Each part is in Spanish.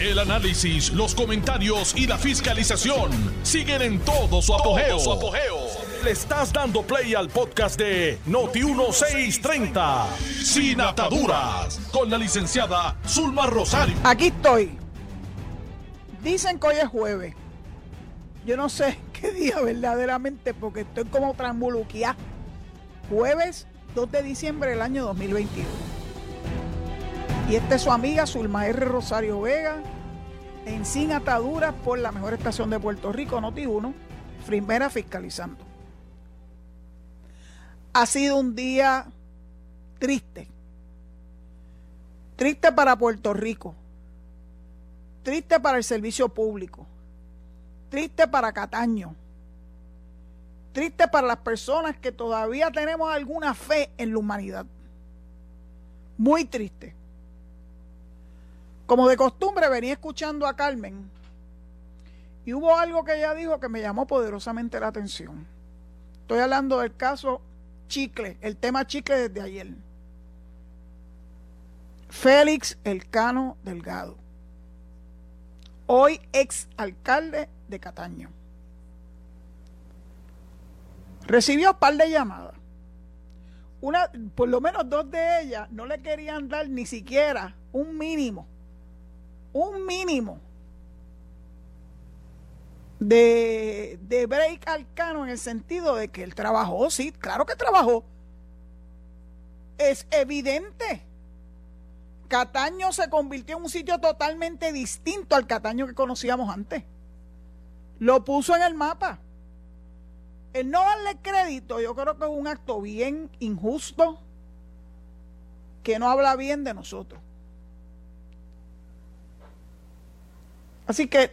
El análisis, los comentarios y la fiscalización siguen en todo su apogeo. Le estás dando play al podcast de Noti1630, Sin Ataduras, con la licenciada Zulma Rosario. Aquí estoy. Dicen que hoy es jueves. Yo no sé qué día verdaderamente porque estoy como trambuluquia. Jueves 2 de diciembre del año 2021. Y esta es su amiga Zulma R. Rosario Vega, en Sin Ataduras por la mejor estación de Puerto Rico, Noti 1, primera fiscalizando. Ha sido un día triste. Triste para Puerto Rico. Triste para el servicio público. Triste para Cataño. Triste para las personas que todavía tenemos alguna fe en la humanidad. Muy triste. Como de costumbre venía escuchando a Carmen y hubo algo que ella dijo que me llamó poderosamente la atención. Estoy hablando del caso Chicle, el tema Chicle desde ayer. Félix Elcano Delgado, hoy ex alcalde de Cataño. Recibió un par de llamadas. Una, por lo menos dos de ellas no le querían dar ni siquiera un mínimo, un mínimo de, de break al cano en el sentido de que él trabajó, sí, claro que trabajó. Es evidente. Cataño se convirtió en un sitio totalmente distinto al Cataño que conocíamos antes. Lo puso en el mapa. El no darle crédito, yo creo que es un acto bien injusto que no habla bien de nosotros. Así que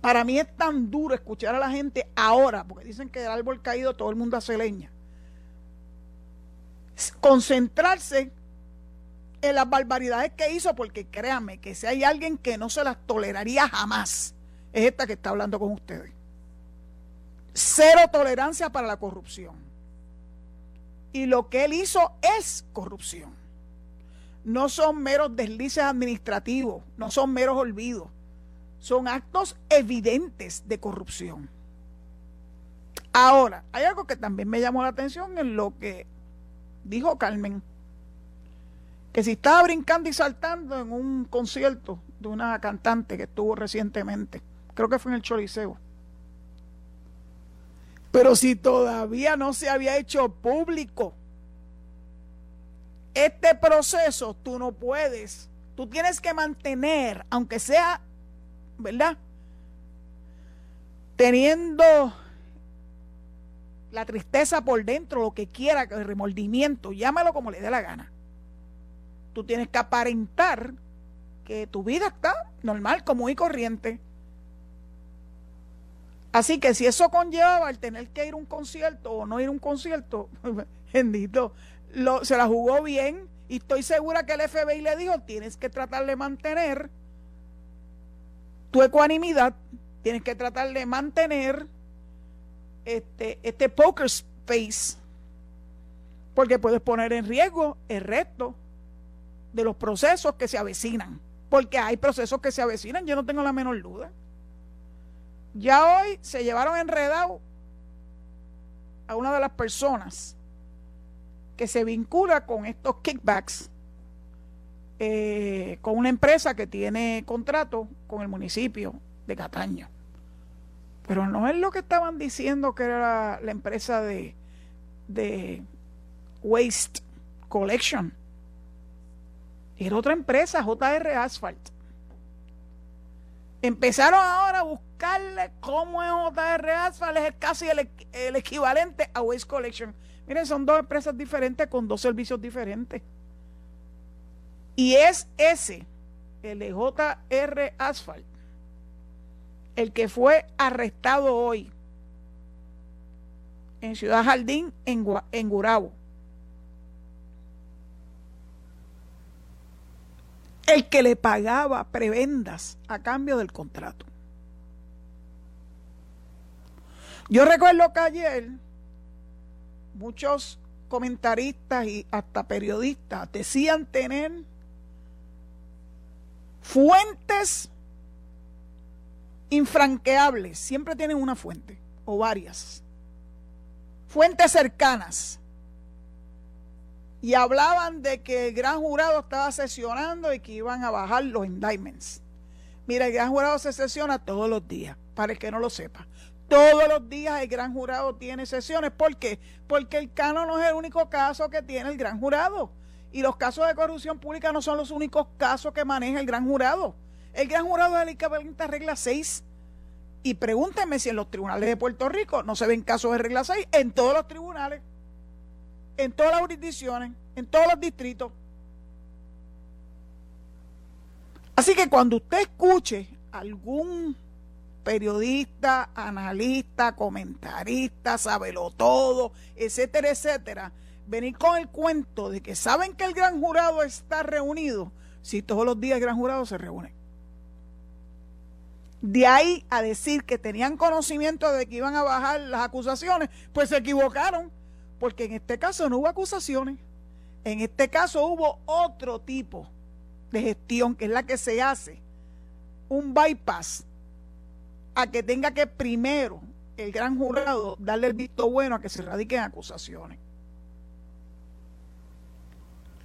para mí es tan duro escuchar a la gente ahora, porque dicen que el árbol caído todo el mundo hace leña. Concentrarse en las barbaridades que hizo, porque créanme que si hay alguien que no se las toleraría jamás, es esta que está hablando con ustedes. Cero tolerancia para la corrupción. Y lo que él hizo es corrupción. No son meros deslices administrativos, no son meros olvidos son actos evidentes de corrupción. Ahora, hay algo que también me llamó la atención en lo que dijo Carmen, que si estaba brincando y saltando en un concierto de una cantante que estuvo recientemente, creo que fue en el Choliseo. Pero si todavía no se había hecho público este proceso, tú no puedes, tú tienes que mantener, aunque sea ¿verdad? Teniendo la tristeza por dentro, lo que quiera, el remordimiento, llámalo como le dé la gana. Tú tienes que aparentar que tu vida está normal, común y corriente. Así que si eso conlleva el tener que ir a un concierto o no ir a un concierto, bendito, lo, se la jugó bien y estoy segura que el FBI le dijo, tienes que tratar de mantener tu ecuanimidad, tienes que tratar de mantener este, este poker space, porque puedes poner en riesgo el resto de los procesos que se avecinan, porque hay procesos que se avecinan, yo no tengo la menor duda. Ya hoy se llevaron enredado a una de las personas que se vincula con estos kickbacks eh, con una empresa que tiene contrato con el municipio de Cataño. Pero no es lo que estaban diciendo que era la, empresa de, de Waste Collection. Era otra empresa, JR Asphalt. Empezaron ahora a buscarle cómo es JR Asphalt, es casi el, el equivalente a Waste Collection. Miren, son dos empresas diferentes con dos servicios diferentes. Y es ese, el de JR Asphalt, el que fue arrestado hoy en Ciudad Jardín, en, en Gurabo. El que le pagaba prebendas a cambio del contrato. Yo recuerdo que ayer muchos comentaristas y hasta periodistas decían tener Fuentes infranqueables, siempre tienen una fuente o varias. Fuentes cercanas. Y hablaban de que el gran jurado estaba sesionando y que iban a bajar los indictments. Mira, el gran jurado se sesiona todos los días, para el que no lo sepa. Todos los días el gran jurado tiene sesiones. ¿Por qué? Porque el cano no es el único caso que tiene el gran jurado. Y los casos de corrupción pública no son los únicos casos que maneja el gran jurado. El gran jurado es el a regla 6. Y pregúntenme si en los tribunales de Puerto Rico no se ven casos de regla 6. En todos los tribunales, en todas las jurisdicciones, en todos los distritos. Así que cuando usted escuche algún periodista, analista, comentarista, sabelo todo, etcétera, etcétera, venir con el cuento de que saben que el gran jurado está reunido, si todos los días el gran jurado se reúne. De ahí a decir que tenían conocimiento de que iban a bajar las acusaciones, pues se equivocaron, porque en este caso no hubo acusaciones, en este caso hubo otro tipo de gestión, que es la que se hace, un bypass a que tenga que primero el gran jurado darle el visto bueno a que se radiquen acusaciones.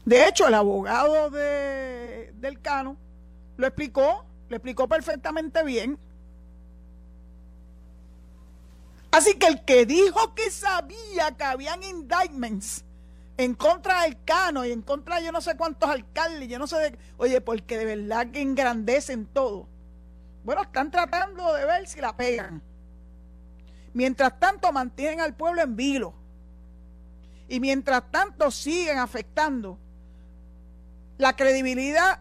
De hecho, el abogado de, del Cano lo explicó, lo explicó perfectamente bien. Así que el que dijo que sabía que habían indictments en contra del Cano y en contra de yo no sé cuántos alcaldes, yo no sé de... Oye, porque de verdad que engrandecen todo. Bueno, están tratando de ver si la pegan. Mientras tanto mantienen al pueblo en vilo. Y mientras tanto siguen afectando la credibilidad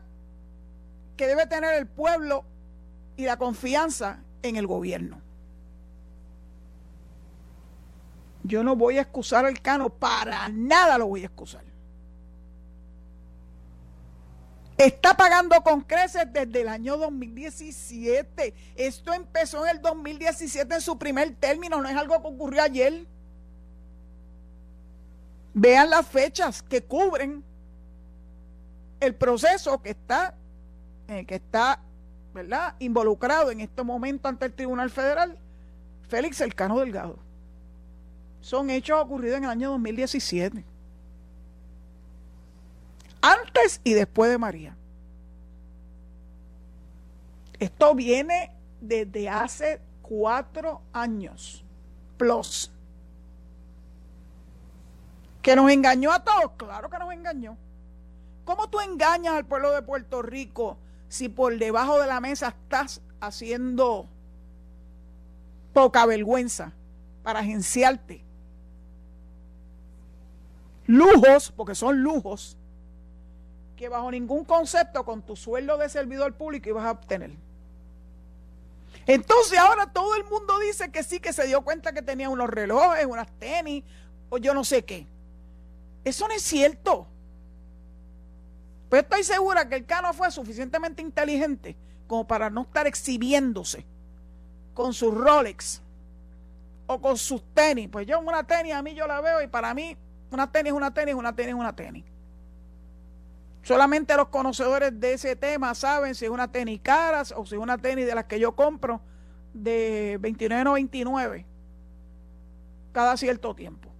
que debe tener el pueblo y la confianza en el gobierno. Yo no voy a excusar al Cano, para nada lo voy a excusar. Está pagando con creces desde el año 2017. Esto empezó en el 2017 en su primer término, no es algo que ocurrió ayer. Vean las fechas que cubren el proceso que está, eh, que está ¿verdad? involucrado en este momento ante el Tribunal Federal, Félix Elcano Delgado. Son hechos ocurridos en el año 2017 antes y después de María. Esto viene desde hace cuatro años, plus. ¿Que nos engañó a todos? Claro que nos engañó. ¿Cómo tú engañas al pueblo de Puerto Rico si por debajo de la mesa estás haciendo poca vergüenza para agenciarte? Lujos, porque son lujos, que bajo ningún concepto con tu sueldo de servidor público ibas a obtener. Entonces ahora todo el mundo dice que sí, que se dio cuenta que tenía unos relojes, unas tenis, o yo no sé qué. Eso no es cierto. Pues estoy segura que el Cano fue suficientemente inteligente como para no estar exhibiéndose con sus Rolex o con sus tenis. Pues yo una tenis a mí yo la veo y para mí una tenis una tenis, una tenis una tenis. Solamente los conocedores de ese tema saben si es una tenis cara o si es una tenis de las que yo compro de 29.99 cada cierto tiempo.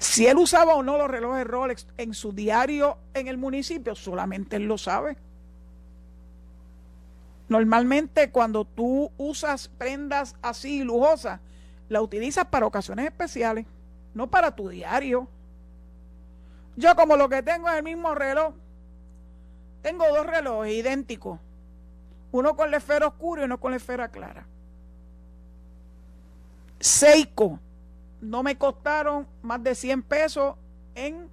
Si él usaba o no los relojes Rolex en su diario en el municipio, solamente él lo sabe. Normalmente cuando tú usas prendas así lujosas, la utilizas para ocasiones especiales, no para tu diario. Yo como lo que tengo es el mismo reloj, tengo dos relojes idénticos, uno con la esfera oscura y uno con la esfera clara. Seiko, no me costaron más de 100 pesos en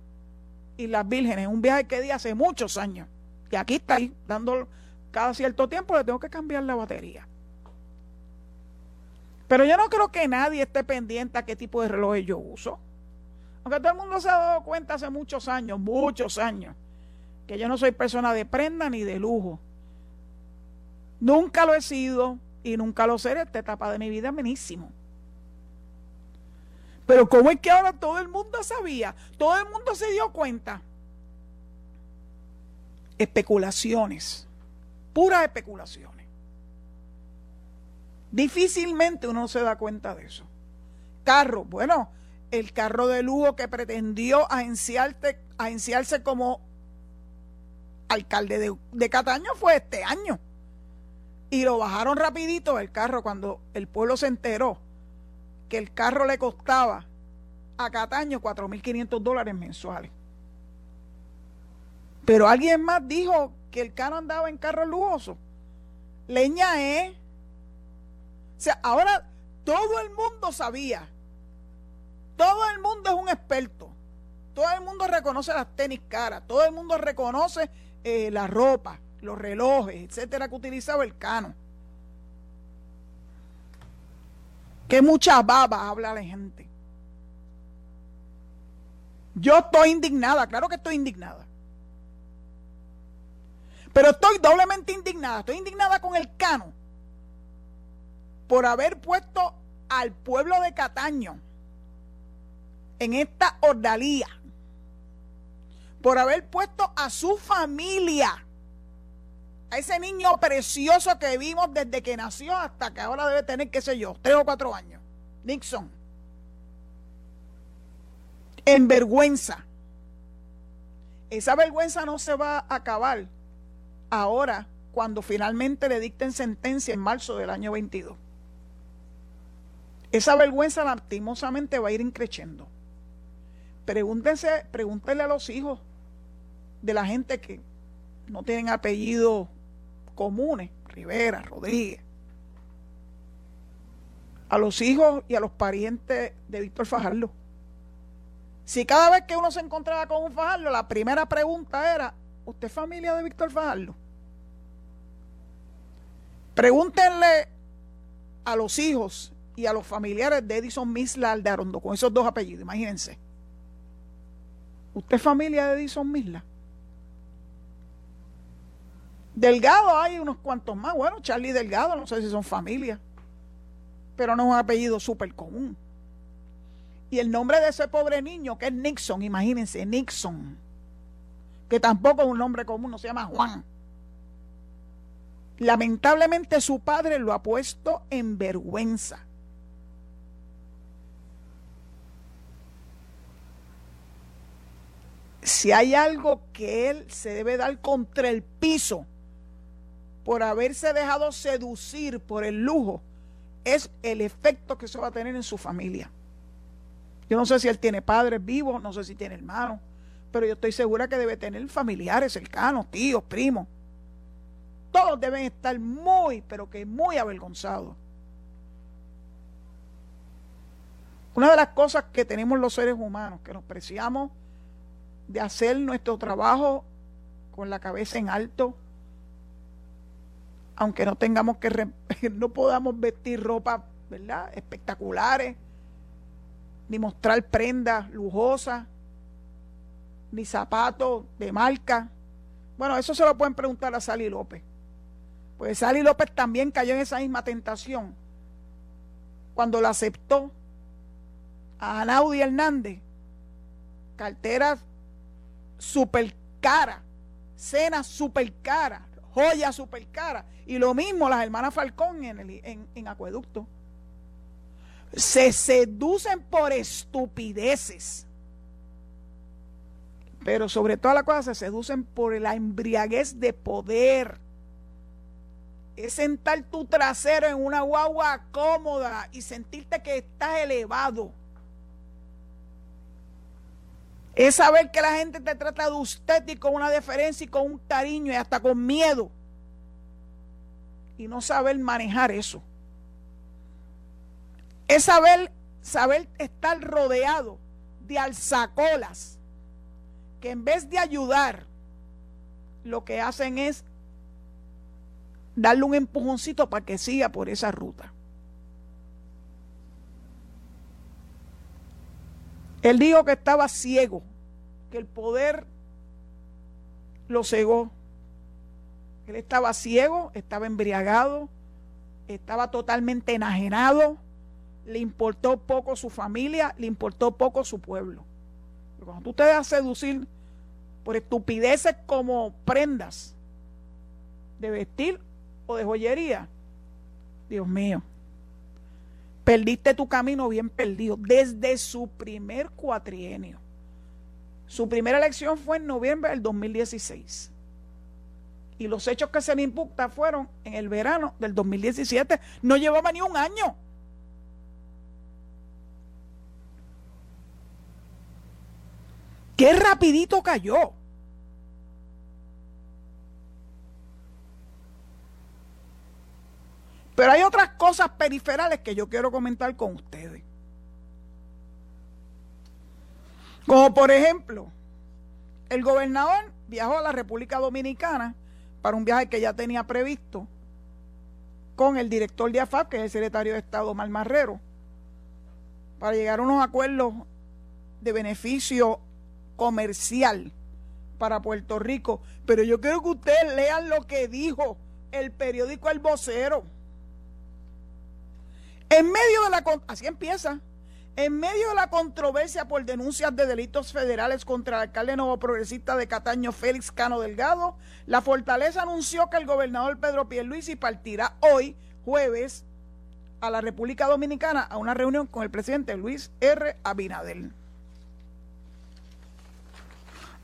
Islas Vírgenes, un viaje que di hace muchos años. Y aquí está ahí, dando cada cierto tiempo le tengo que cambiar la batería. Pero yo no creo que nadie esté pendiente a qué tipo de reloj yo uso. Aunque todo el mundo se ha dado cuenta hace muchos años, muchos años, que yo no soy persona de prenda ni de lujo. Nunca lo he sido y nunca lo seré. Esta etapa de mi vida es. Pero ¿cómo es que ahora todo el mundo sabía? Todo el mundo se dio cuenta. especulaciones, puras especulaciones. Difícilmente uno se da cuenta de eso. Carro, bueno, el carro de lujo que pretendió agenciarse como alcalde de, de Cataño fue este año. Y lo bajaron rapidito el carro cuando el pueblo se enteró que el carro le costaba a Cataño 4.500 dólares mensuales. Pero alguien más dijo que el carro andaba en carro lujoso. Leña es. O sea, ahora todo el mundo sabía. Todo el mundo es un experto. Todo el mundo reconoce las tenis caras. Todo el mundo reconoce eh, la ropa, los relojes, etcétera, que utilizaba el cano. Que mucha baba habla la gente. Yo estoy indignada, claro que estoy indignada. Pero estoy doblemente indignada. Estoy indignada con el Cano por haber puesto al pueblo de Cataño en esta ordalía. Por haber puesto a su familia, a ese niño precioso que vimos desde que nació hasta que ahora debe tener, qué sé yo, tres o cuatro años. Nixon. En vergüenza. Esa vergüenza no se va a acabar ahora cuando finalmente le dicten sentencia en marzo del año 22. Esa vergüenza lastimosamente va a ir increciendo. Pregúntense, pregúntenle a los hijos de la gente que no tienen apellidos comunes, Rivera, Rodríguez, a los hijos y a los parientes de Víctor Fajardo. Si cada vez que uno se encontraba con un Fajardo, la primera pregunta era, ¿Usted es familia de Víctor Fajardo? Pregúntenle a los hijos y a los familiares de Edison Misla Aldarondo, con esos dos apellidos, imagínense. ¿Usted es familia de Edison Misla? Delgado hay unos cuantos más. Bueno, Charlie Delgado, no sé si son familia, pero no es un apellido súper común. Y el nombre de ese pobre niño, que es Nixon, imagínense, Nixon que tampoco es un nombre común, no se llama Juan. Lamentablemente su padre lo ha puesto en vergüenza. Si hay algo que él se debe dar contra el piso por haberse dejado seducir por el lujo, es el efecto que eso va a tener en su familia. Yo no sé si él tiene padres vivos, no sé si tiene hermanos, pero yo estoy segura que debe tener familiares cercanos, tíos, primos. Todos deben estar muy, pero que muy avergonzados. Una de las cosas que tenemos los seres humanos, que nos preciamos de hacer nuestro trabajo con la cabeza en alto, aunque no tengamos que, no podamos vestir ropa, ¿verdad? Espectaculares, ni mostrar prendas lujosas, ni zapatos de marca. Bueno, eso se lo pueden preguntar a Sally López. Pues Sally López también cayó en esa misma tentación cuando la aceptó a Anaudi Hernández. Carteras super cara, cenas super cara, joyas super cara. Y lo mismo las hermanas Falcón en, el, en, en Acueducto. Se seducen por estupideces pero sobre todas las cosas se seducen por la embriaguez de poder. Es sentar tu trasero en una guagua cómoda y sentirte que estás elevado. Es saber que la gente te trata de usted y con una deferencia y con un cariño y hasta con miedo. Y no saber manejar eso. Es saber, saber estar rodeado de alzacolas que en vez de ayudar, lo que hacen es darle un empujoncito para que siga por esa ruta. Él dijo que estaba ciego, que el poder lo cegó. Él estaba ciego, estaba embriagado, estaba totalmente enajenado, le importó poco su familia, le importó poco su pueblo. Cuando tú te das seducir por estupideces como prendas de vestir o de joyería. Dios mío, perdiste tu camino bien perdido desde su primer cuatrienio. Su primera elección fue en noviembre del 2016. Y los hechos que se le imputa fueron en el verano del 2017. No llevaba ni un año. Qué rapidito cayó. Pero hay otras cosas periferales que yo quiero comentar con ustedes. Como por ejemplo, el gobernador viajó a la República Dominicana para un viaje que ya tenía previsto con el director de AFAP, que es el secretario de Estado Mal Marrero, para llegar a unos acuerdos de beneficio comercial para Puerto Rico. Pero yo quiero que ustedes lean lo que dijo el periódico El Vocero. En medio de la... Así empieza. En medio de la controversia por denuncias de delitos federales contra el alcalde nuevo progresista de Cataño, Félix Cano Delgado, la Fortaleza anunció que el gobernador Pedro Pierluisi partirá hoy, jueves, a la República Dominicana a una reunión con el presidente Luis R. Abinadel.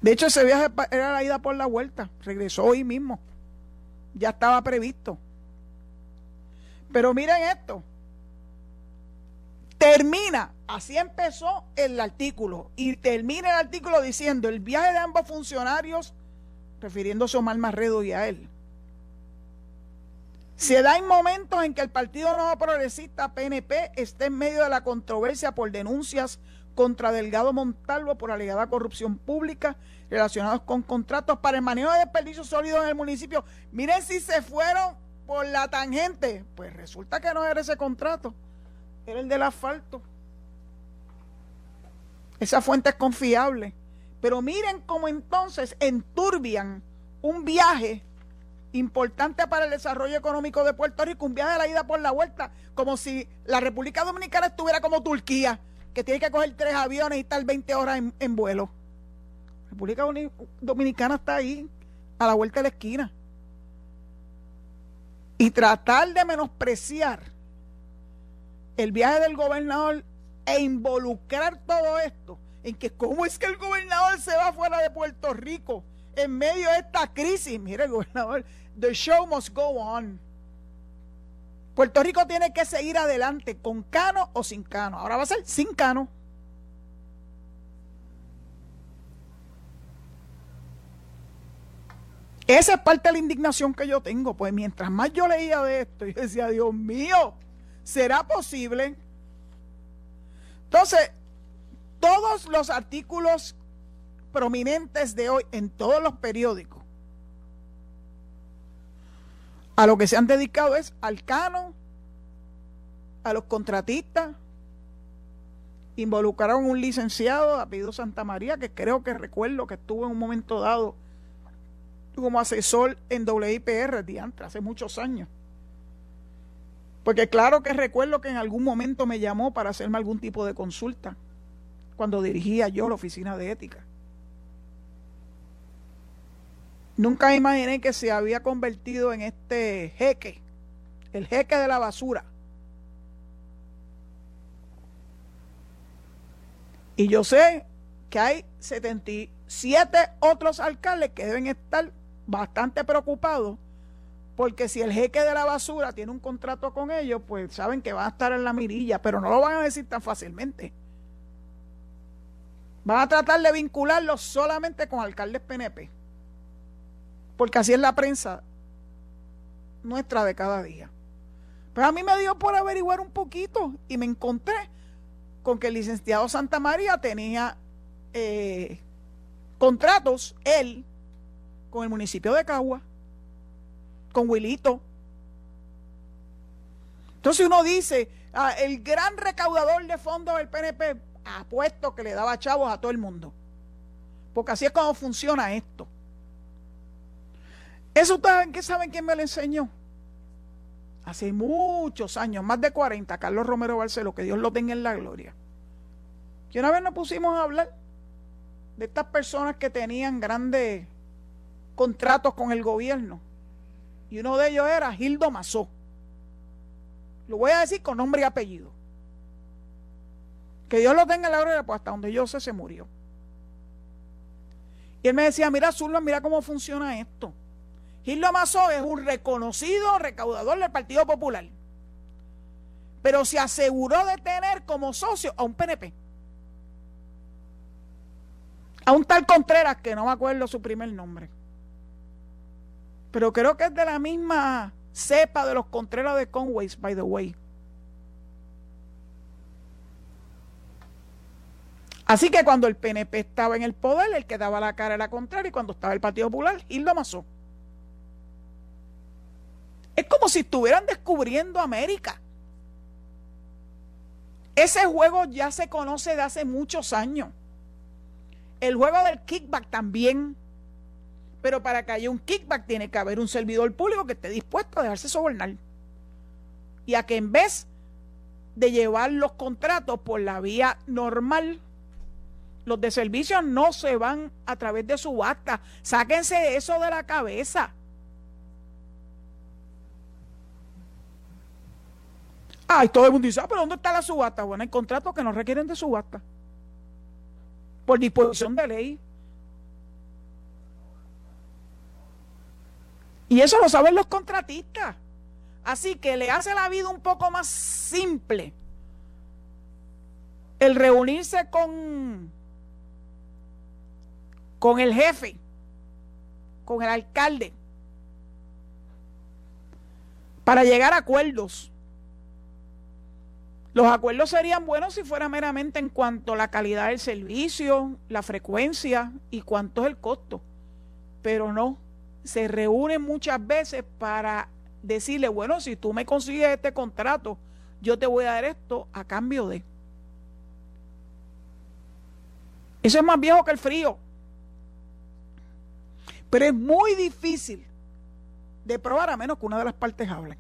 De hecho, ese viaje era la ida por la vuelta. Regresó hoy mismo. Ya estaba previsto. Pero miren esto. Termina, así empezó el artículo. Y termina el artículo diciendo el viaje de ambos funcionarios, refiriéndose a Omar Marredo y a él. Se da en momentos en que el Partido Nuevo Progresista PNP está en medio de la controversia por denuncias contra Delgado Montalvo por alegada corrupción pública relacionados con contratos para el manejo de desperdicios sólidos en el municipio. Miren si se fueron por la tangente. Pues resulta que no era ese contrato, era el del asfalto. Esa fuente es confiable. Pero miren cómo entonces enturbian un viaje importante para el desarrollo económico de Puerto Rico, un viaje de la ida por la vuelta, como si la República Dominicana estuviera como Turquía que tiene que coger tres aviones y estar 20 horas en, vuelo. República Dominicana está ahí, a la vuelta de la esquina. Y tratar de menospreciar el viaje del gobernador e involucrar todo esto en que cómo es que el gobernador se va fuera de Puerto Rico en medio de esta crisis. Mire, el gobernador, the show must go on. Puerto Rico tiene que seguir adelante con Cano o sin Cano. Ahora va a ser sin Cano. Esa es parte de la indignación que yo tengo. Pues mientras más yo leía de esto, yo decía, Dios mío, ¿será posible? Entonces, todos los artículos prominentes de hoy en todos los periódicos a lo que se han dedicado es al cano, a los contratistas, involucraron un licenciado apellido Santa María, que creo que recuerdo que estuvo en un momento dado como asesor en WIPR, diantre, hace muchos años. Porque claro que recuerdo que en algún momento me llamó para hacerme algún tipo de consulta, cuando dirigía yo la oficina de ética. Nunca imaginé que se había convertido en este jeque, el jeque de la basura. Y yo sé que hay 77 otros alcaldes que deben estar bastante preocupados porque si el jeque de la basura tiene un contrato con ellos, pues saben que van a estar en la mirilla, pero no lo van a decir tan fácilmente. Van a tratar de vincularlo solamente con alcaldes PNP porque así es la prensa nuestra de cada día. Pero a mí me dio por averiguar un poquito y me encontré con que el licenciado Santa María tenía eh, contratos, él, con el municipio de Cagua, con Wilito. Entonces uno dice, ah, el gran recaudador de fondos del PNP, apuesto que le daba chavos a todo el mundo. Porque así es como funciona esto. ¿Eso saben, qué saben quién me lo enseñó? Hace muchos años, más de 40, Carlos Romero Barceló, que Dios lo tenga en la gloria. Que una vez nos pusimos a hablar de estas personas que tenían grandes contratos con el gobierno. Y uno de ellos era Gildo Mazó. Lo voy a decir con nombre y apellido. Que Dios lo tenga en la gloria, pues hasta donde yo sé se murió. Y él me decía, mira, Zulma, mira cómo funciona esto. Gildo Mazó es un reconocido recaudador del Partido Popular. Pero se aseguró de tener como socio a un PNP. A un tal Contreras, que no me acuerdo su primer nombre. Pero creo que es de la misma cepa de los Contreras de Conways, by the way. Así que cuando el PNP estaba en el poder, el que daba la cara era contraria, y cuando estaba el Partido Popular, Hildo Amasó. Es como si estuvieran descubriendo América. Ese juego ya se conoce de hace muchos años. El juego del kickback también. Pero para que haya un kickback tiene que haber un servidor público que esté dispuesto a dejarse sobornar. Y a que en vez de llevar los contratos por la vía normal, los de servicios no se van a través de subasta. Sáquense eso de la cabeza. Ay, todo el mundo dice, ah, pero ¿dónde está la subasta? Bueno, hay contratos que no requieren de subasta. Por disposición de ley. Y eso lo saben los contratistas. Así que le hace la vida un poco más simple el reunirse con, con el jefe, con el alcalde, para llegar a acuerdos. Los acuerdos serían buenos si fuera meramente en cuanto a la calidad del servicio, la frecuencia y cuánto es el costo. Pero no, se reúnen muchas veces para decirle, bueno, si tú me consigues este contrato, yo te voy a dar esto a cambio de. Eso es más viejo que el frío. Pero es muy difícil de probar a menos que una de las partes hable.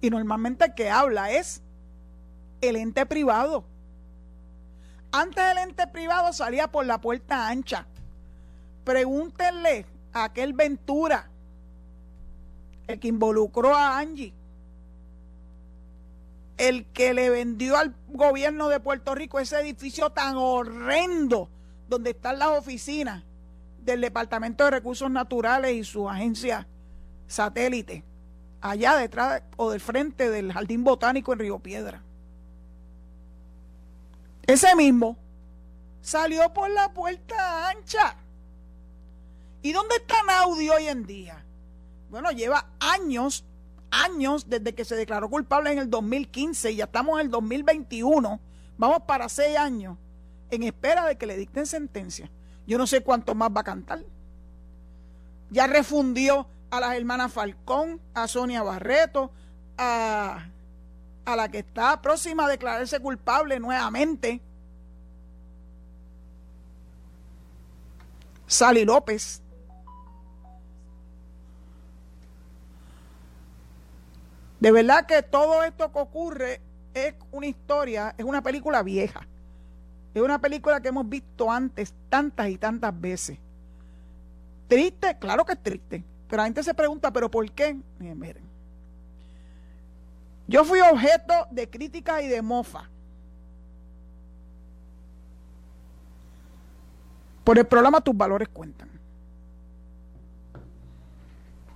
Y normalmente el que habla es el ente privado. Antes el ente privado salía por la puerta ancha. Pregúntenle aquel Ventura, el que involucró a Angie, el que le vendió al gobierno de Puerto Rico ese edificio tan horrendo donde están las oficinas del Departamento de Recursos Naturales y su agencia satélite, allá detrás o del frente del Jardín Botánico en Río Piedra. Ese mismo salió por la puerta ancha ¿Y dónde está Naudi hoy en día? Bueno, lleva años, años desde que se declaró culpable en el 2015 y ya estamos en el 2021. Vamos para seis años en espera de que le dicten sentencia. Yo no sé cuánto más va a cantar. Ya refundió a las hermanas Falcón, a Sonia Barreto, a, a la que está próxima a declararse culpable nuevamente. Sally López. De verdad que todo esto que ocurre es una historia, es una película vieja. Es una película que hemos visto antes tantas y tantas veces. Triste, claro que es triste. Pero la gente se pregunta, ¿pero por qué? Miren, miren. Yo fui objeto de crítica y de mofa. Por el programa Tus Valores Cuentan.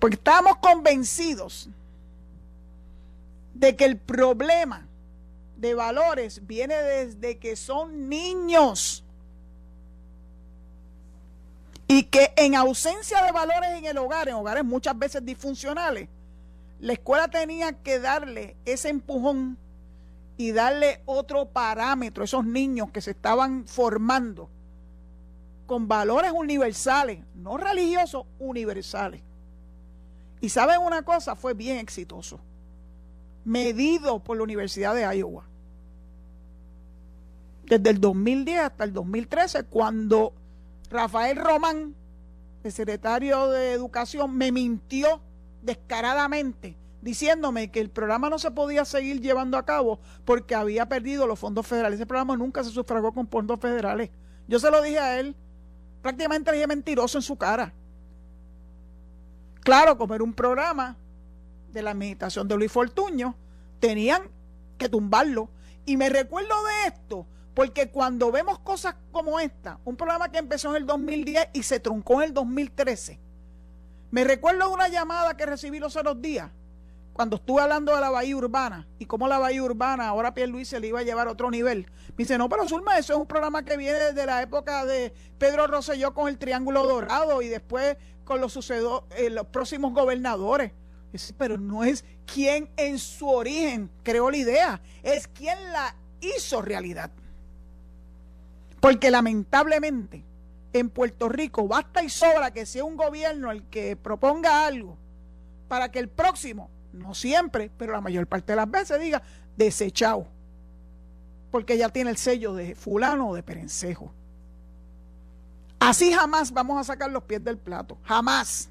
Porque estábamos convencidos de que el problema de valores viene desde que son niños y que en ausencia de valores en el hogar, en hogares muchas veces disfuncionales, la escuela tenía que darle ese empujón y darle otro parámetro a esos niños que se estaban formando con valores universales, no religiosos, universales. Y saben una cosa, fue bien exitoso medido por la Universidad de Iowa. Desde el 2010 hasta el 2013, cuando Rafael Román, el secretario de Educación, me mintió descaradamente diciéndome que el programa no se podía seguir llevando a cabo porque había perdido los fondos federales. Ese programa nunca se sufragó con fondos federales. Yo se lo dije a él prácticamente le dije mentiroso en su cara. Claro, como era un programa de la administración de Luis Fortuño, tenían que tumbarlo. Y me recuerdo de esto, porque cuando vemos cosas como esta, un programa que empezó en el 2010 y se truncó en el 2013, me recuerdo una llamada que recibí los otros días, cuando estuve hablando de la bahía urbana y cómo la bahía urbana, ahora Luis se le iba a llevar a otro nivel. Me dice, no, pero Zulma, eso es un programa que viene desde la época de Pedro Rosselló con el Triángulo Dorado y después con los, sucedo, eh, los próximos gobernadores. Pero no es quien en su origen creó la idea, es quien la hizo realidad. Porque lamentablemente en Puerto Rico basta y sobra que sea un gobierno el que proponga algo para que el próximo, no siempre, pero la mayor parte de las veces diga desechado, porque ya tiene el sello de fulano o de perencejo. Así jamás vamos a sacar los pies del plato, jamás.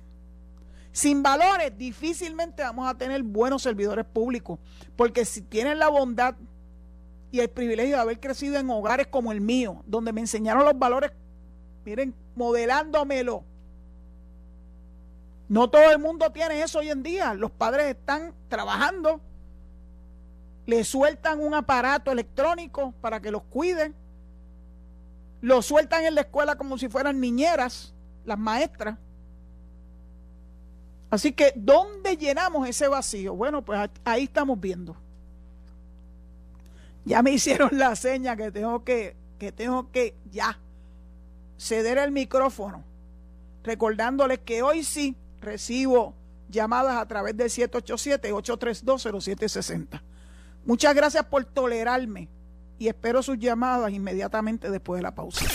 Sin valores difícilmente vamos a tener buenos servidores públicos, porque si tienen la bondad y el privilegio de haber crecido en hogares como el mío, donde me enseñaron los valores, miren, modelándomelo. No todo el mundo tiene eso hoy en día. Los padres están trabajando, le sueltan un aparato electrónico para que los cuiden, los sueltan en la escuela como si fueran niñeras, las maestras. Así que, ¿dónde llenamos ese vacío? Bueno, pues ahí estamos viendo. Ya me hicieron la seña que tengo que, que tengo que ya ceder el micrófono, recordándoles que hoy sí recibo llamadas a través del 787-832-0760. Muchas gracias por tolerarme y espero sus llamadas inmediatamente después de la pausa.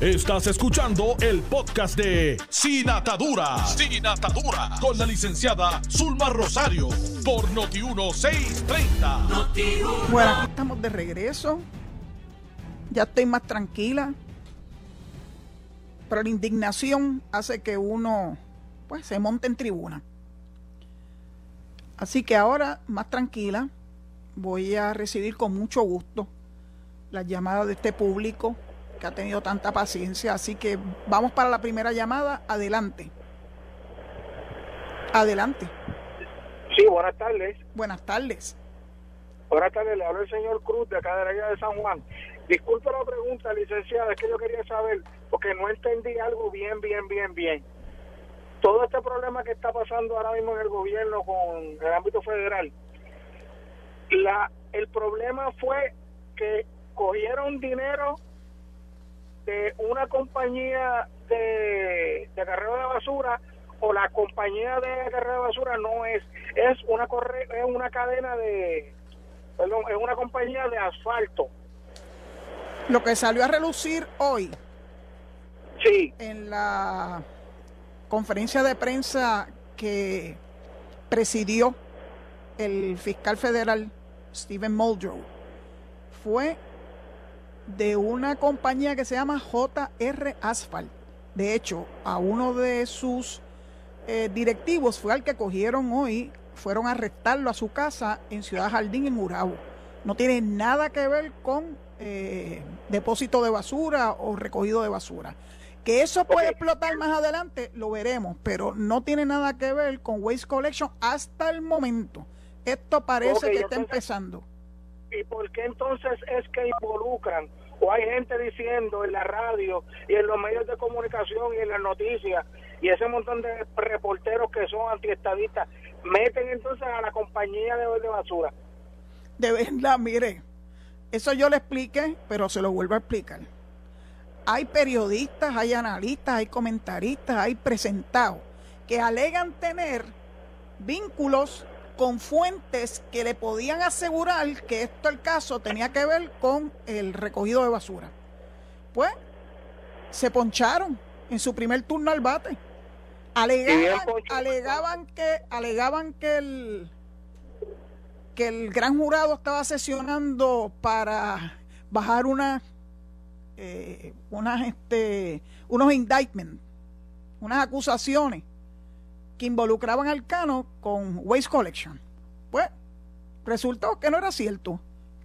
Estás escuchando el podcast de Sin Atadura. Sin Atadura. Con la licenciada Zulma Rosario. Por Noti1630. bueno, aquí estamos de regreso. Ya estoy más tranquila. Pero la indignación hace que uno pues se monte en tribuna. Así que ahora, más tranquila, voy a recibir con mucho gusto las llamadas de este público que ha tenido tanta paciencia. Así que vamos para la primera llamada. Adelante. Adelante. Sí, buenas tardes. Buenas tardes. Buenas tardes, le hablo el señor Cruz de acá de la isla de San Juan. Disculpe la pregunta, licenciada, es que yo quería saber, porque no entendí algo bien, bien, bien, bien. Todo este problema que está pasando ahora mismo en el gobierno con el ámbito federal, la, el problema fue que cogieron dinero de una compañía de, de carrera de basura o la compañía de carrera de basura no es es una corre, es una cadena de perdón es una compañía de asfalto. Lo que salió a relucir hoy sí. en la conferencia de prensa que presidió el fiscal federal Stephen Muldrow fue de una compañía que se llama JR Asphalt. De hecho, a uno de sus eh, directivos fue al que cogieron hoy, fueron a arrestarlo a su casa en Ciudad Jardín, en Urabo. No tiene nada que ver con eh, depósito de basura o recogido de basura. Que eso puede explotar más adelante, lo veremos, pero no tiene nada que ver con Waste Collection hasta el momento. Esto parece que está empezando. ¿Y por qué entonces es que involucran? O hay gente diciendo en la radio y en los medios de comunicación y en las noticias y ese montón de reporteros que son antiestadistas meten entonces a la compañía de, de basura. De verdad, mire, eso yo le expliqué, pero se lo vuelvo a explicar. Hay periodistas, hay analistas, hay comentaristas, hay presentados que alegan tener vínculos con fuentes que le podían asegurar que esto el caso tenía que ver con el recogido de basura. Pues se poncharon en su primer turno al bate. Alegaban, alegaban que alegaban que el que el gran jurado estaba sesionando para bajar una eh, unas este unos indictments, unas acusaciones que involucraban al Cano con Waste Collection. Pues resultó que no era cierto,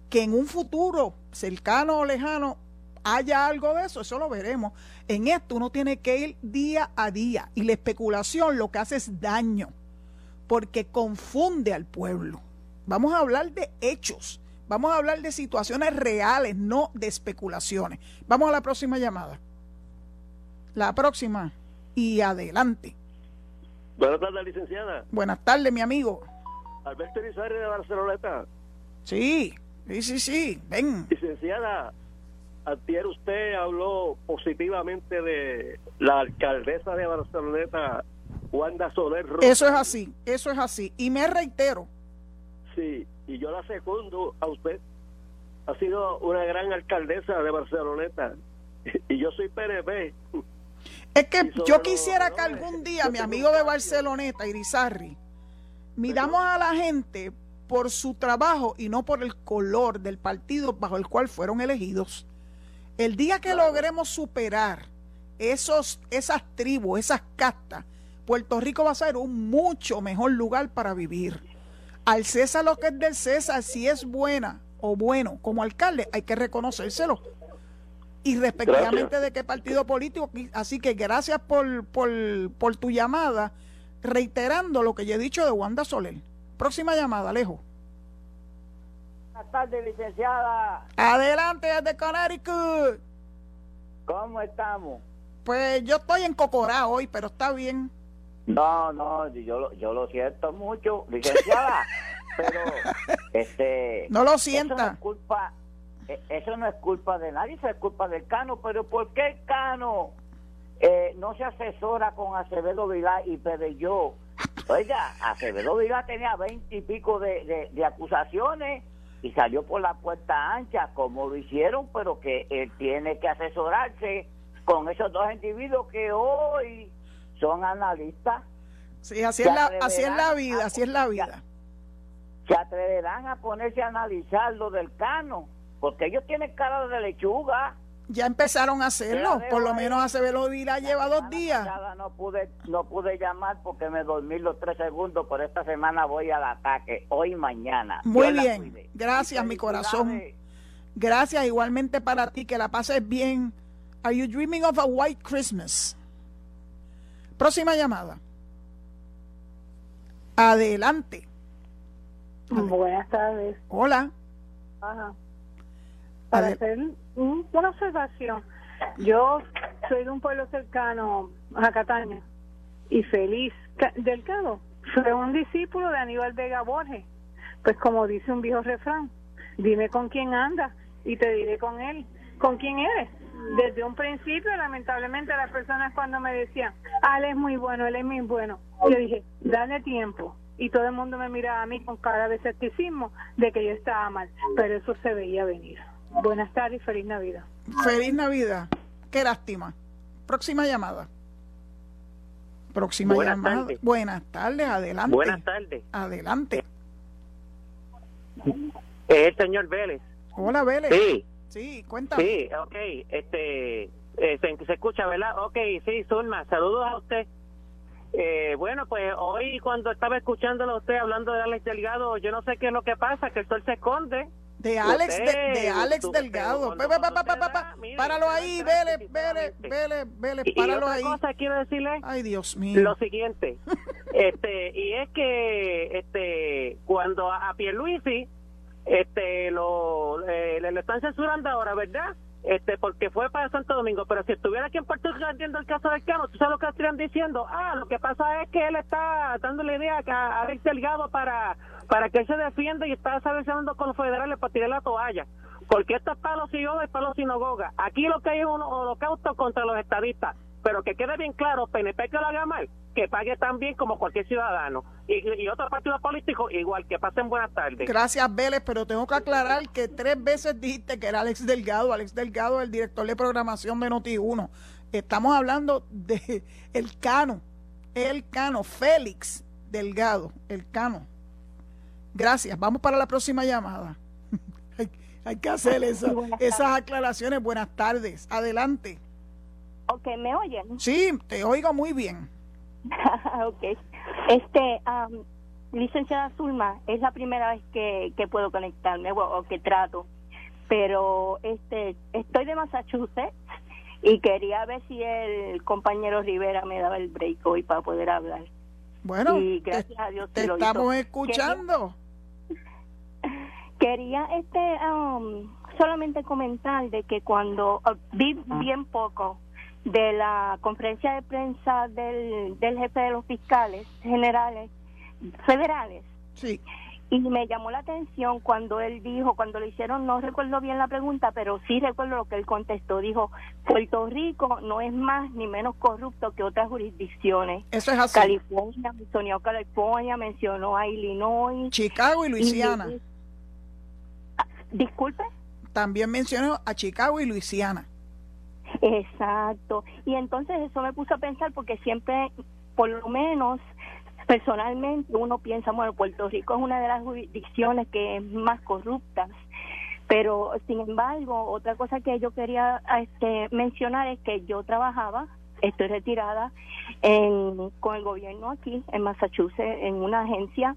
que en un futuro cercano o lejano haya algo de eso, eso lo veremos. En esto uno tiene que ir día a día y la especulación lo que hace es daño porque confunde al pueblo. Vamos a hablar de hechos, vamos a hablar de situaciones reales, no de especulaciones. Vamos a la próxima llamada. La próxima y adelante. Buenas tardes, licenciada. Buenas tardes, mi amigo. Alberto Irizarry de Barceloneta. Sí, sí, sí, sí, ven. Licenciada, ayer usted habló positivamente de la alcaldesa de Barceloneta, Wanda Soler. Eso es así, eso es así. Y me reitero. Sí, y yo la segundo a usted. Ha sido una gran alcaldesa de Barceloneta. Y yo soy PNP. Es que yo quisiera que algún día, mi amigo de Barceloneta, Irizarri, miramos a la gente por su trabajo y no por el color del partido bajo el cual fueron elegidos. El día que logremos superar esos, esas tribus, esas castas, Puerto Rico va a ser un mucho mejor lugar para vivir. Al César lo que es del César, si es buena o bueno como alcalde, hay que reconocérselo. Y respectivamente de qué partido político. Así que gracias por, por, por tu llamada, reiterando lo que ya he dicho de Wanda Soler. Próxima llamada, Alejo. Buenas tardes, licenciada. Adelante desde Connecticut. ¿Cómo estamos? Pues yo estoy en Cocorá hoy, pero está bien. No, no, yo, lo- yo lo siento mucho, licenciada, pero este No lo Eso no sienta. es culpa, eso no es culpa de nadie, eso es culpa del Cano, pero ¿por qué el Cano eh, no se asesora con Acevedo Vilá y Pereyó? Oiga, Acevedo Vilá tenía veinte y pico de, de- de acusaciones y salió por la puerta ancha, como lo hicieron, pero que él tiene que asesorarse con esos dos individuos que hoy son analistas. Sí, así es la, así es la vida, a- así es la vida. se atreverán a ponerse a analizar lo del cano, porque ellos tienen cara de lechuga. Ya empezaron a hacerlo, por lo menos Acevedo Vila lleva La dos días. No pude, no pude llamar porque me dormí los tres segundos, pero esta semana voy al ataque, hoy mañana. Muy la bien. Gracias, mi corazón. Gracias igualmente para ti, que la pases bien. Are you dreaming of a white Christmas? Próxima llamada. Adelante. Buenas tardes. Hola. Ajá. Para Adel- hacer un- una observación, yo soy de un pueblo cercano a Cataña y Feliz Ca- Delgado fue un discípulo de Aníbal Vega Borges. Pues como dice un viejo refrán, dime con quién andas y te diré con él. ¿Con quién eres? Desde un principio, lamentablemente, las personas cuando me decían, ah, él es muy bueno, él es muy bueno, yo dije, dale tiempo. Y todo el mundo me miraba a mí con cara de escepticismo de que yo estaba mal, pero eso se veía venir. Buenas tardes y feliz Navidad. Feliz Navidad. Qué lástima. Próxima llamada. Próxima Buenas llamada. tardes. Buenas tardes. Adelante. Buenas tardes. Adelante. Es el señor Vélez. Hola, Vélez. Sí, Sí, cuéntame. sí, ok. Este, eh, se, se escucha, ¿verdad? Ok, sí, Zulma, saludos a usted. Eh, bueno, pues hoy cuando estaba escuchándolo a usted hablando de Alex Delgado, yo no sé qué es lo que pasa, que el sol se esconde. De Alex, de, de Alex Delgado. Páralo ahí, Vélez. Vélez, Vélez, Vélez, páralo ahí. cosa quiero decirle Ay, Dios mío. lo siguiente este y es que este cuando a, a Pierluisi este lo eh, le, le están censurando ahora verdad este porque fue para Santo Domingo pero si estuviera aquí en Puerto Rico atiendo el caso del Cano tú sabes lo que estarían diciendo ah lo que pasa es que él está dando la idea a a Alex Delgado para para que él se defienda y está seleccionando con los federales para tirar la toalla porque esto es y goga y palos y no goga. Aquí lo que hay es un holocausto contra los estadistas. Pero que quede bien claro, PNP que lo haga mal, que pague también como cualquier ciudadano. Y, y otro partido político, igual, que pasen buenas tardes. Gracias, Vélez, pero tengo que aclarar que tres veces dijiste que era Alex Delgado. Alex Delgado el director de programación de Noti1. Estamos hablando de el Cano, el Cano, Félix Delgado, el Cano. Gracias. Vamos para la próxima llamada. hay, hay que hacer esa- esas aclaraciones. Buenas tardes. Adelante. Ok, ¿me oyen? Sí, te oigo muy bien. ok. Este, am, licenciada Zulma, es la primera vez que, que puedo conectarme o, o que trato. pero este estoy de Massachusetts y quería ver si el compañero Rivera me daba el break hoy para poder hablar. Bueno, Y te, gracias a Dios te lo estamos hizo. escuchando. Quería este um, solamente comentar de que cuando uh, vi bien poco de la conferencia de prensa del, del jefe de los fiscales generales federales Sí, y me llamó la atención cuando él dijo, cuando le hicieron, no recuerdo bien la pregunta, pero sí recuerdo lo que él contestó. Dijo, Puerto Rico no es más ni menos corrupto que otras jurisdicciones. eso es así. California, mencionó California, mencionó a Illinois. Chicago y Luisiana. Y- Disculpe. También mencionó a Chicago y Luisiana. Exacto. Y entonces eso me puso a pensar porque siempre, por lo menos personalmente, uno piensa, bueno, Puerto Rico es una de las jurisdicciones que es más corruptas. Pero, sin embargo, otra cosa que yo quería este, mencionar es que yo trabajaba, estoy retirada, en, con el gobierno aquí, en Massachusetts, en una agencia,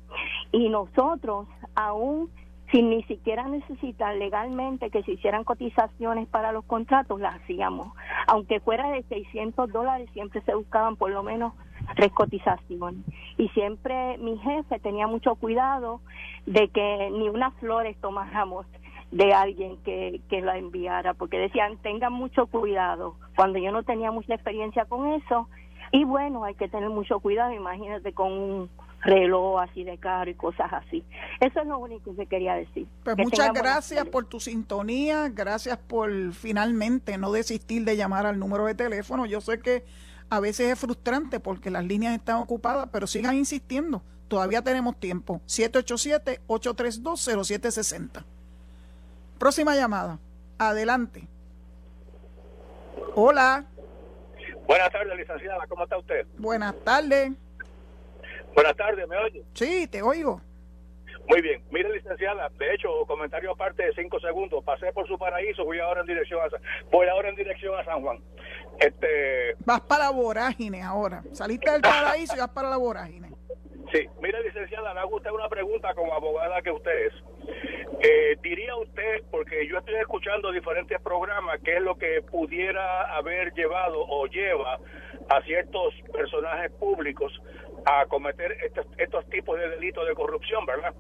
y nosotros aún sin ni siquiera necesitar legalmente que se hicieran cotizaciones para los contratos, las hacíamos. Aunque fuera de 600 dólares, siempre se buscaban por lo menos tres cotizaciones. Y siempre mi jefe tenía mucho cuidado de que ni unas flores tomáramos de alguien que, que la enviara, porque decían, tengan mucho cuidado. Cuando yo no tenía mucha experiencia con eso, y bueno, hay que tener mucho cuidado, imagínate con un reloj así de caro y cosas así. Eso es lo único que quería decir. Pues Que muchas gracias por tu sintonía, gracias por finalmente no desistir de llamar al número de teléfono. Yo sé que a veces es frustrante porque las líneas están ocupadas, pero sigan insistiendo. Todavía tenemos tiempo. 787-832-0760. Próxima llamada. Adelante. Hola, Buenas tardes, licenciada. ¿Cómo está usted? buenas tardes. Buenas tardes, ¿me oye? Sí, te oigo. Muy bien. Mire, licenciada, de hecho, comentario aparte de cinco segundos. Pasé por su paraíso, voy ahora en dirección a San, voy ahora en dirección a San Juan. Este, Vas para la vorágine ahora. Saliste del paraíso y vas para la vorágine. sí. Mire, licenciada, le hago usted una pregunta como abogada que usted es. Eh, diría usted, porque yo estoy escuchando diferentes programas, qué es lo que pudiera haber llevado o lleva a ciertos personajes públicos a cometer estos, estos tipos de delitos de corrupción, ¿verdad?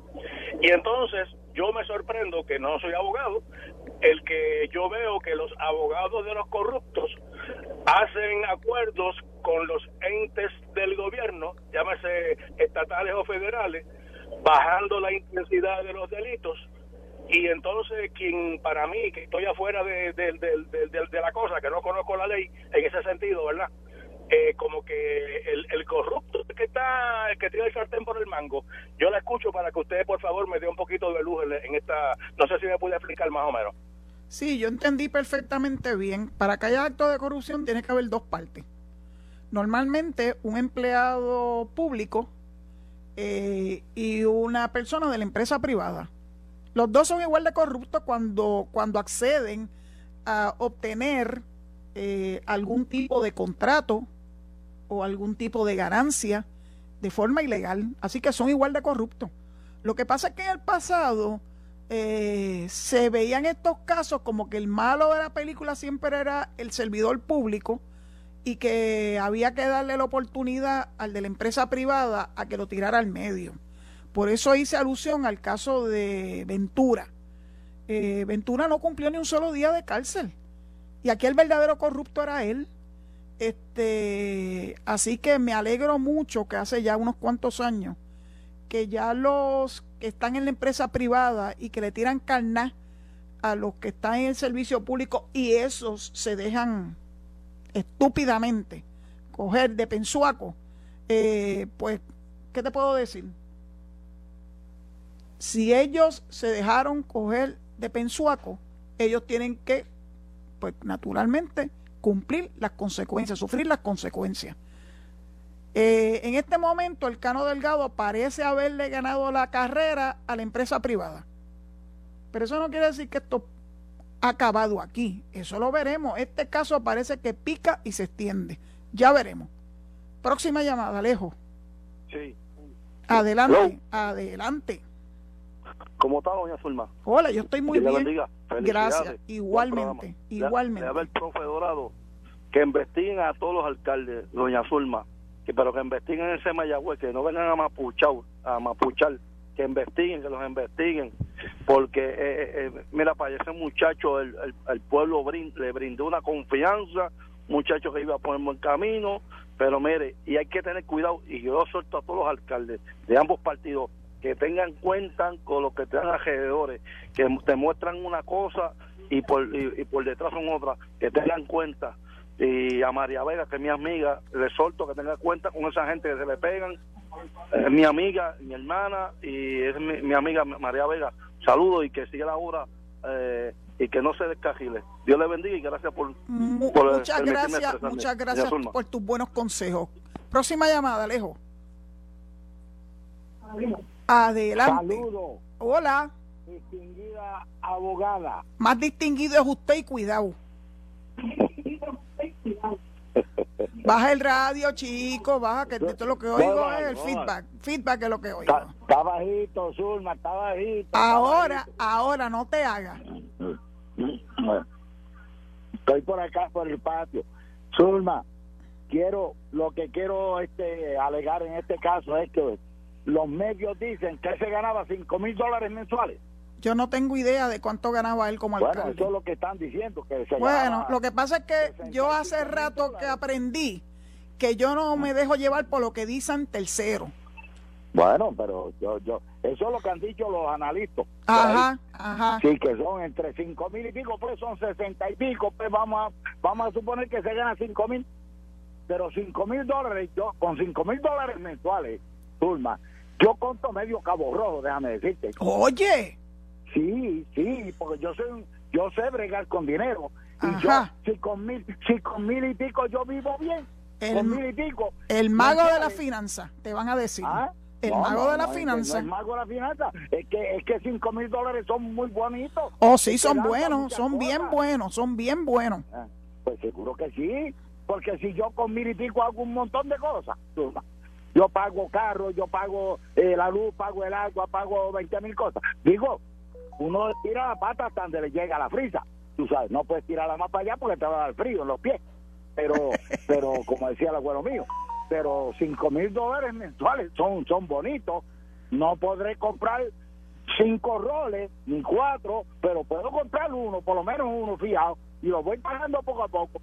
Y entonces yo me sorprendo que no soy abogado, el que yo veo que los abogados de los corruptos hacen acuerdos con los entes del gobierno, llámese estatales o federales, bajando la intensidad de los delitos y entonces quien para mí que estoy afuera de, de, de, de- la cosa que no conozco la ley en ese sentido verdad eh, como que el, el corrupto que está el que tiene el sartén por el mango yo la escucho para que usted por favor me dé un poquito de luz en, en esta no sé si me puede explicar más o menos Sí, yo entendí perfectamente bien. Para que haya acto de corrupción tiene que haber dos partes. Normalmente un empleado público eh, y una persona de la empresa privada. Los dos son igual de corruptos cuando, cuando acceden a obtener eh, algún tipo de contrato o algún tipo de ganancia de forma ilegal. Así que son igual de corruptos. Lo que pasa es que en el pasado eh, se veían estos casos como que el malo de la película siempre era el servidor público y que había que darle la oportunidad al de la empresa privada a que lo tirara al medio. Por eso hice alusión al caso de Ventura. Eh, Ventura no cumplió ni un solo día de cárcel. Y aquí el verdadero corrupto era él. Este, así que me alegro mucho que hace ya unos cuantos años que ya los que están en la empresa privada y que le tiran carná a los que están en el servicio público y esos se dejan estúpidamente coger de pensuaco, eh, pues, ¿qué te puedo decir? Si ellos se dejaron coger de pensuaco, ellos tienen que, pues naturalmente, cumplir las consecuencias, sufrir las consecuencias. Eh, en este momento, el Cano Delgado parece haberle ganado la carrera a la empresa privada. Pero eso no quiere decir que esto ha acabado aquí. Eso lo veremos. Este caso parece que pica y se extiende. Ya veremos. Próxima llamada, Alejo. Sí. Adelante, adelante. ¿Cómo está, doña Zulma? Hola, yo estoy muy bien. Gracias, igualmente, igualmente. Le, el profe Dorado. Que investiguen a todos los alcaldes, doña Zulma. Que, pero que investiguen ese Mayagüez, que no vengan a mapuchar, a mapuchar. Que investiguen, que los investiguen. Porque, eh, eh, eh, mira, para ese muchacho, el, el, el pueblo le brindó una confianza. Muchacho que iba por el buen camino. Pero mire, y hay que tener cuidado. Y yo suelto a todos los alcaldes de ambos partidos que tengan cuenta con lo que te dan alrededores, que te muestran una cosa y por, y, y por detrás son otra, que tengan cuenta. Y a María Vega, que es mi amiga, le solto que tenga cuenta con esa gente que se le pegan. Es mi amiga, mi hermana y es mi, mi amiga María Vega. Saludos y que siga la hora eh, y que no se descajile. Dios le bendiga y gracias por, Mu- por muchas permitirme gracias, muchas gracias por tus buenos consejos. Próxima llamada, Alejo. Adelante. Saludos, Hola. distinguida abogada. Más distinguido es usted y cuidado. Baja el radio, chico, baja, que esto lo que oigo Voy, es el voy. feedback. Feedback es lo que oigo. Está, está bajito, Zulma, está bajito. está Ahora, bajito. ahora, no te hagas. Estoy por acá, por el patio. Zulma, quiero, lo que quiero este alegar en este caso es que los medios dicen que él se ganaba 5 mil dólares mensuales. Yo no tengo idea de cuánto ganaba él como Bueno, alcalde. eso es lo que están diciendo, que se Bueno, lo que pasa es que yo hace rato que aprendí que yo no me dejo llevar por lo que dicen terceros. Bueno, pero yo, yo, eso es lo que han dicho los analistas. Ajá, ajá. Sí, que son entre cinco mil y pico, pues son sesenta y pico, pues vamos a, vamos a suponer que se gana cinco mil. Pero cinco mil dólares, yo con cinco mil dólares mensuales, Turma, yo conto medio cabo rojo, déjame decirte. Oye, Sí, sí, porque yo soy, un- yo sé bregar con dinero. Y Ajá. yo, si con mil, si con mil y pico yo vivo bien, El- con mil y pico. el mago de la finanza, te van a decir. ¿Ah? El No, mago no, de la no, finanza. Es mago de la finanza, es que, es que cinco mil dólares son muy bonitos. Oh, sí, son buenos, son bien buenos, son bien buenos. Ah, Pues seguro que sí, porque si yo con mil y pico hago un montón de cosas, yo pago carro, yo pago eh, la luz, pago el agua, pago 20 mil cosas. Digo, uno tira la pata hasta donde le llega la frisa, tú sabes, no puedes tirarla más para allá porque te va a dar frío en los pies, pero, pero como decía el abuelo mío, pero cinco mil dólares mensuales son, son bonitos, no podré comprar cinco roles ni cuatro, pero puedo comprar uno, por lo menos uno fijado, y lo voy pagando poco a poco.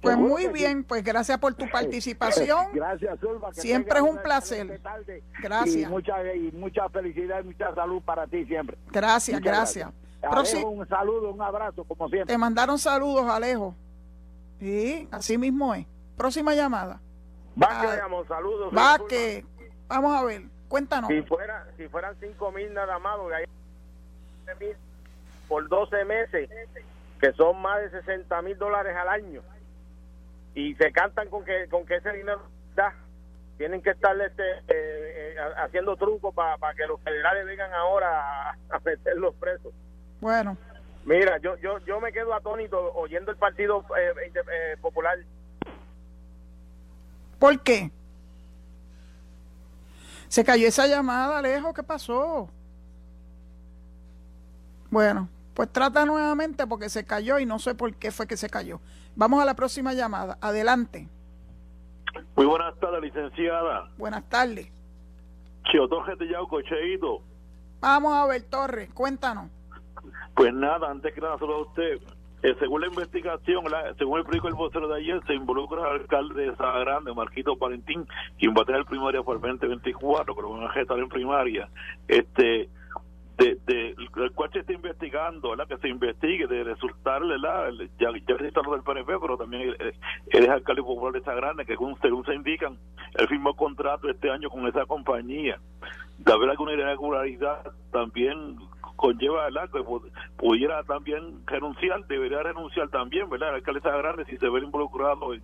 Pues muy bien, pues gracias por tu participación. Gracias, Zulma. Siempre es un placer. tarde Gracias. Y mucha, y mucha felicidad y mucha salud para ti siempre. Gracias, Muchas gracias. Alejo, un saludo, un abrazo, como siempre. te mandaron saludos, Alejo. Sí, así mismo es. Próxima llamada. Va que Ah, saludos. Que, vamos a ver, cuéntanos. Si, fuera, si fueran 5 mil nada más, por 12 meses, que son más de 60 mil dólares al año, y se cantan con que, con que ese dinero da. Tienen que estar este, eh, eh, haciendo trucos para que los federales vengan ahora a, a meterlos presos. Bueno, Mira, yo yo yo me quedo atónito oyendo el Partido eh, eh, Popular. ¿por qué? Se cayó esa llamada, Alejo, ¿qué pasó? Bueno, pues trata nuevamente porque se cayó y no sé por qué fue que se cayó. Vamos a la próxima llamada. Adelante. Muy buenas tardes, licenciada. Buenas tardes. Chiotoje de Yauco, Cheito. Vamos a ver, Torres, cuéntanos. Pues nada, antes que nada, solo a usted. Eh, según la investigación, la- según el periódico El Vocero de ayer, se involucra al alcalde de Sabana Grande, Marquito Valentín, quien va a tener primaria por el 2024, que lo van a gestar en primaria. Este, de, de, el cual se está investigando, ¿verdad? que se investigue, de resultar, ¿verdad? Ya, ya lo del PNP, pero también él, él es alcalde popular de Grande, que según, según se indican, él firmó contrato este año con esa compañía. De haber alguna irregularidad, también conlleva, ¿verdad? Que pu- pudiera también renunciar, debería renunciar también, ¿verdad? El alcalde de Grande, si se ve involucrado en-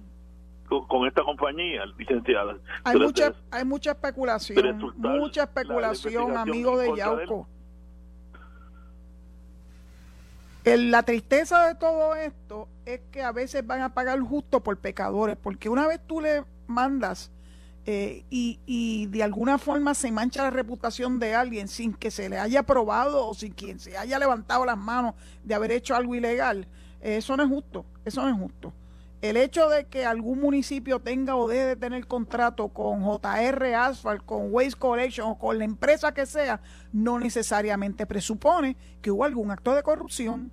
con, con esta compañía, licenciada. Hay mucha, de- hay mucha especulación, mucha la- la especulación, amigo de. Yauco. El- la tristeza de todo esto es que a veces van a pagar justo por pecadores, porque una vez tú le mandas eh, y, y de alguna forma se mancha la reputación de alguien sin que se le haya probado o sin quien se haya levantado las manos de haber hecho algo ilegal, eso no es justo, eso no es justo. El hecho de que algún municipio tenga o deje de tener contrato con JR Asphalt, con Waste Collection o con la empresa que sea, no necesariamente presupone que hubo algún acto de corrupción.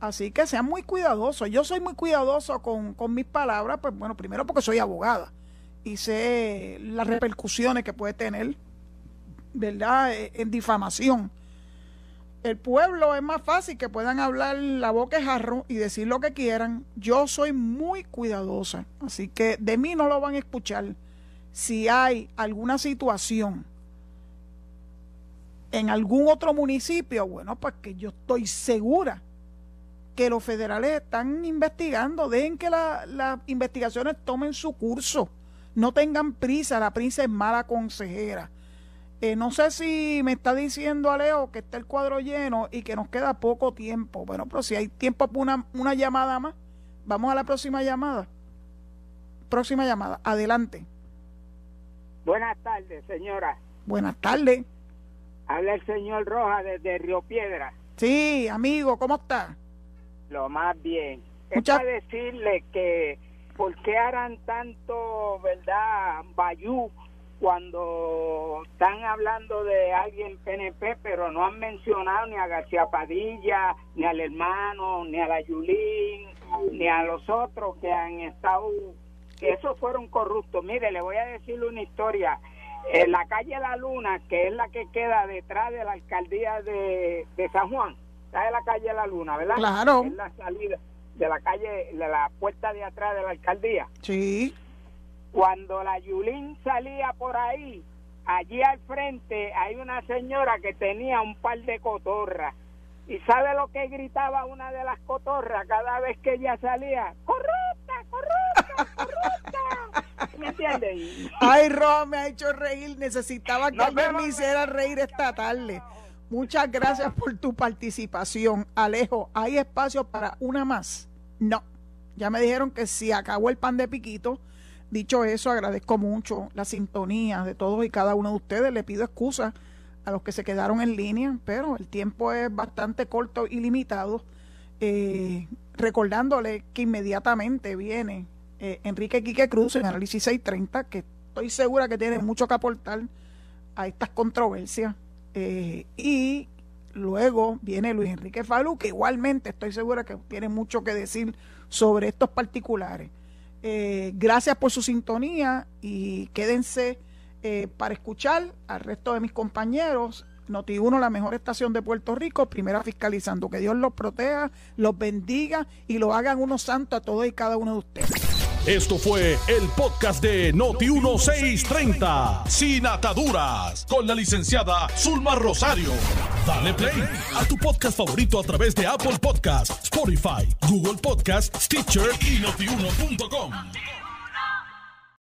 Así que sean muy cuidadosos. Yo soy muy cuidadoso con, con mis palabras, pues bueno, primero porque soy abogada y sé las repercusiones que puede tener, ¿verdad?, eh, en difamación. El pueblo es más fácil que puedan hablar la boca jarro y decir lo que quieran. Yo soy muy cuidadosa, así que de mí no lo van a escuchar. Si hay alguna situación en algún otro municipio, bueno, pues que yo estoy segura que los federales están investigando. Dejen que las investigaciones tomen su curso. No tengan prisa, la prisa es mala consejera. Eh, no sé si me está diciendo Alejo que está el cuadro lleno y que nos queda poco tiempo. Bueno, pero si hay tiempo para una, una llamada más, vamos a la próxima llamada. Próxima llamada, adelante. Buenas tardes, señora. Buenas tardes. Habla el señor Roja desde Río Piedra. Sí, amigo, ¿cómo está? Lo más bien. Es para decirle que, ¿por qué harán tanto, verdad, Bayú cuando están hablando de alguien PNP, pero no han mencionado ni a García Padilla, ni al hermano, ni a la Yulín, ni a los otros que han estado, que esos fueron corruptos. Mire, le voy a decir una historia. En la calle La Luna, que es la que queda detrás de la alcaldía de, de San Juan, está en la calle La Luna, ¿verdad? Claro. Es la salida de la calle, de la puerta de atrás de la alcaldía. Sí. Cuando la Yulín salía por ahí, allí al frente hay una señora que tenía un par de cotorras. ¿Y sabe lo que gritaba una de las cotorras cada vez que ella salía? ¡Corrupta, corrupta, corrupta! ¿Me entiendes? Ay, Ro, me ha hecho reír. Necesitaba que alguien me hiciera reír esta tarde. Muchas gracias por tu participación. Alejo, ¿hay espacio para una más? No. Ya me dijeron que si acabó el pan de piquito, Dicho eso, agradezco mucho la sintonía de todos y cada uno de ustedes. Le pido excusas a los que se quedaron en línea, pero el tiempo es bastante corto y limitado. Eh, recordándole que inmediatamente viene eh, Enrique Quique Cruz en Análisis 630, que estoy segura que tiene mucho que aportar a estas controversias. Eh, y luego viene Luis Enrique Falú, que igualmente estoy segura que tiene mucho que decir sobre estos particulares. Eh, gracias por su sintonía y quédense eh, para escuchar al resto de mis compañeros. Noti1, la mejor estación de Puerto Rico, primera fiscalizando. Que Dios los proteja, los bendiga y lo hagan unos santos a todos y cada uno de ustedes. Esto fue el podcast de Noti1630, sin ataduras, con la licenciada Zulma Rosario. Dale play a tu podcast favorito a través de Apple Podcasts, Spotify, Google Podcasts, Stitcher y notiuno.com.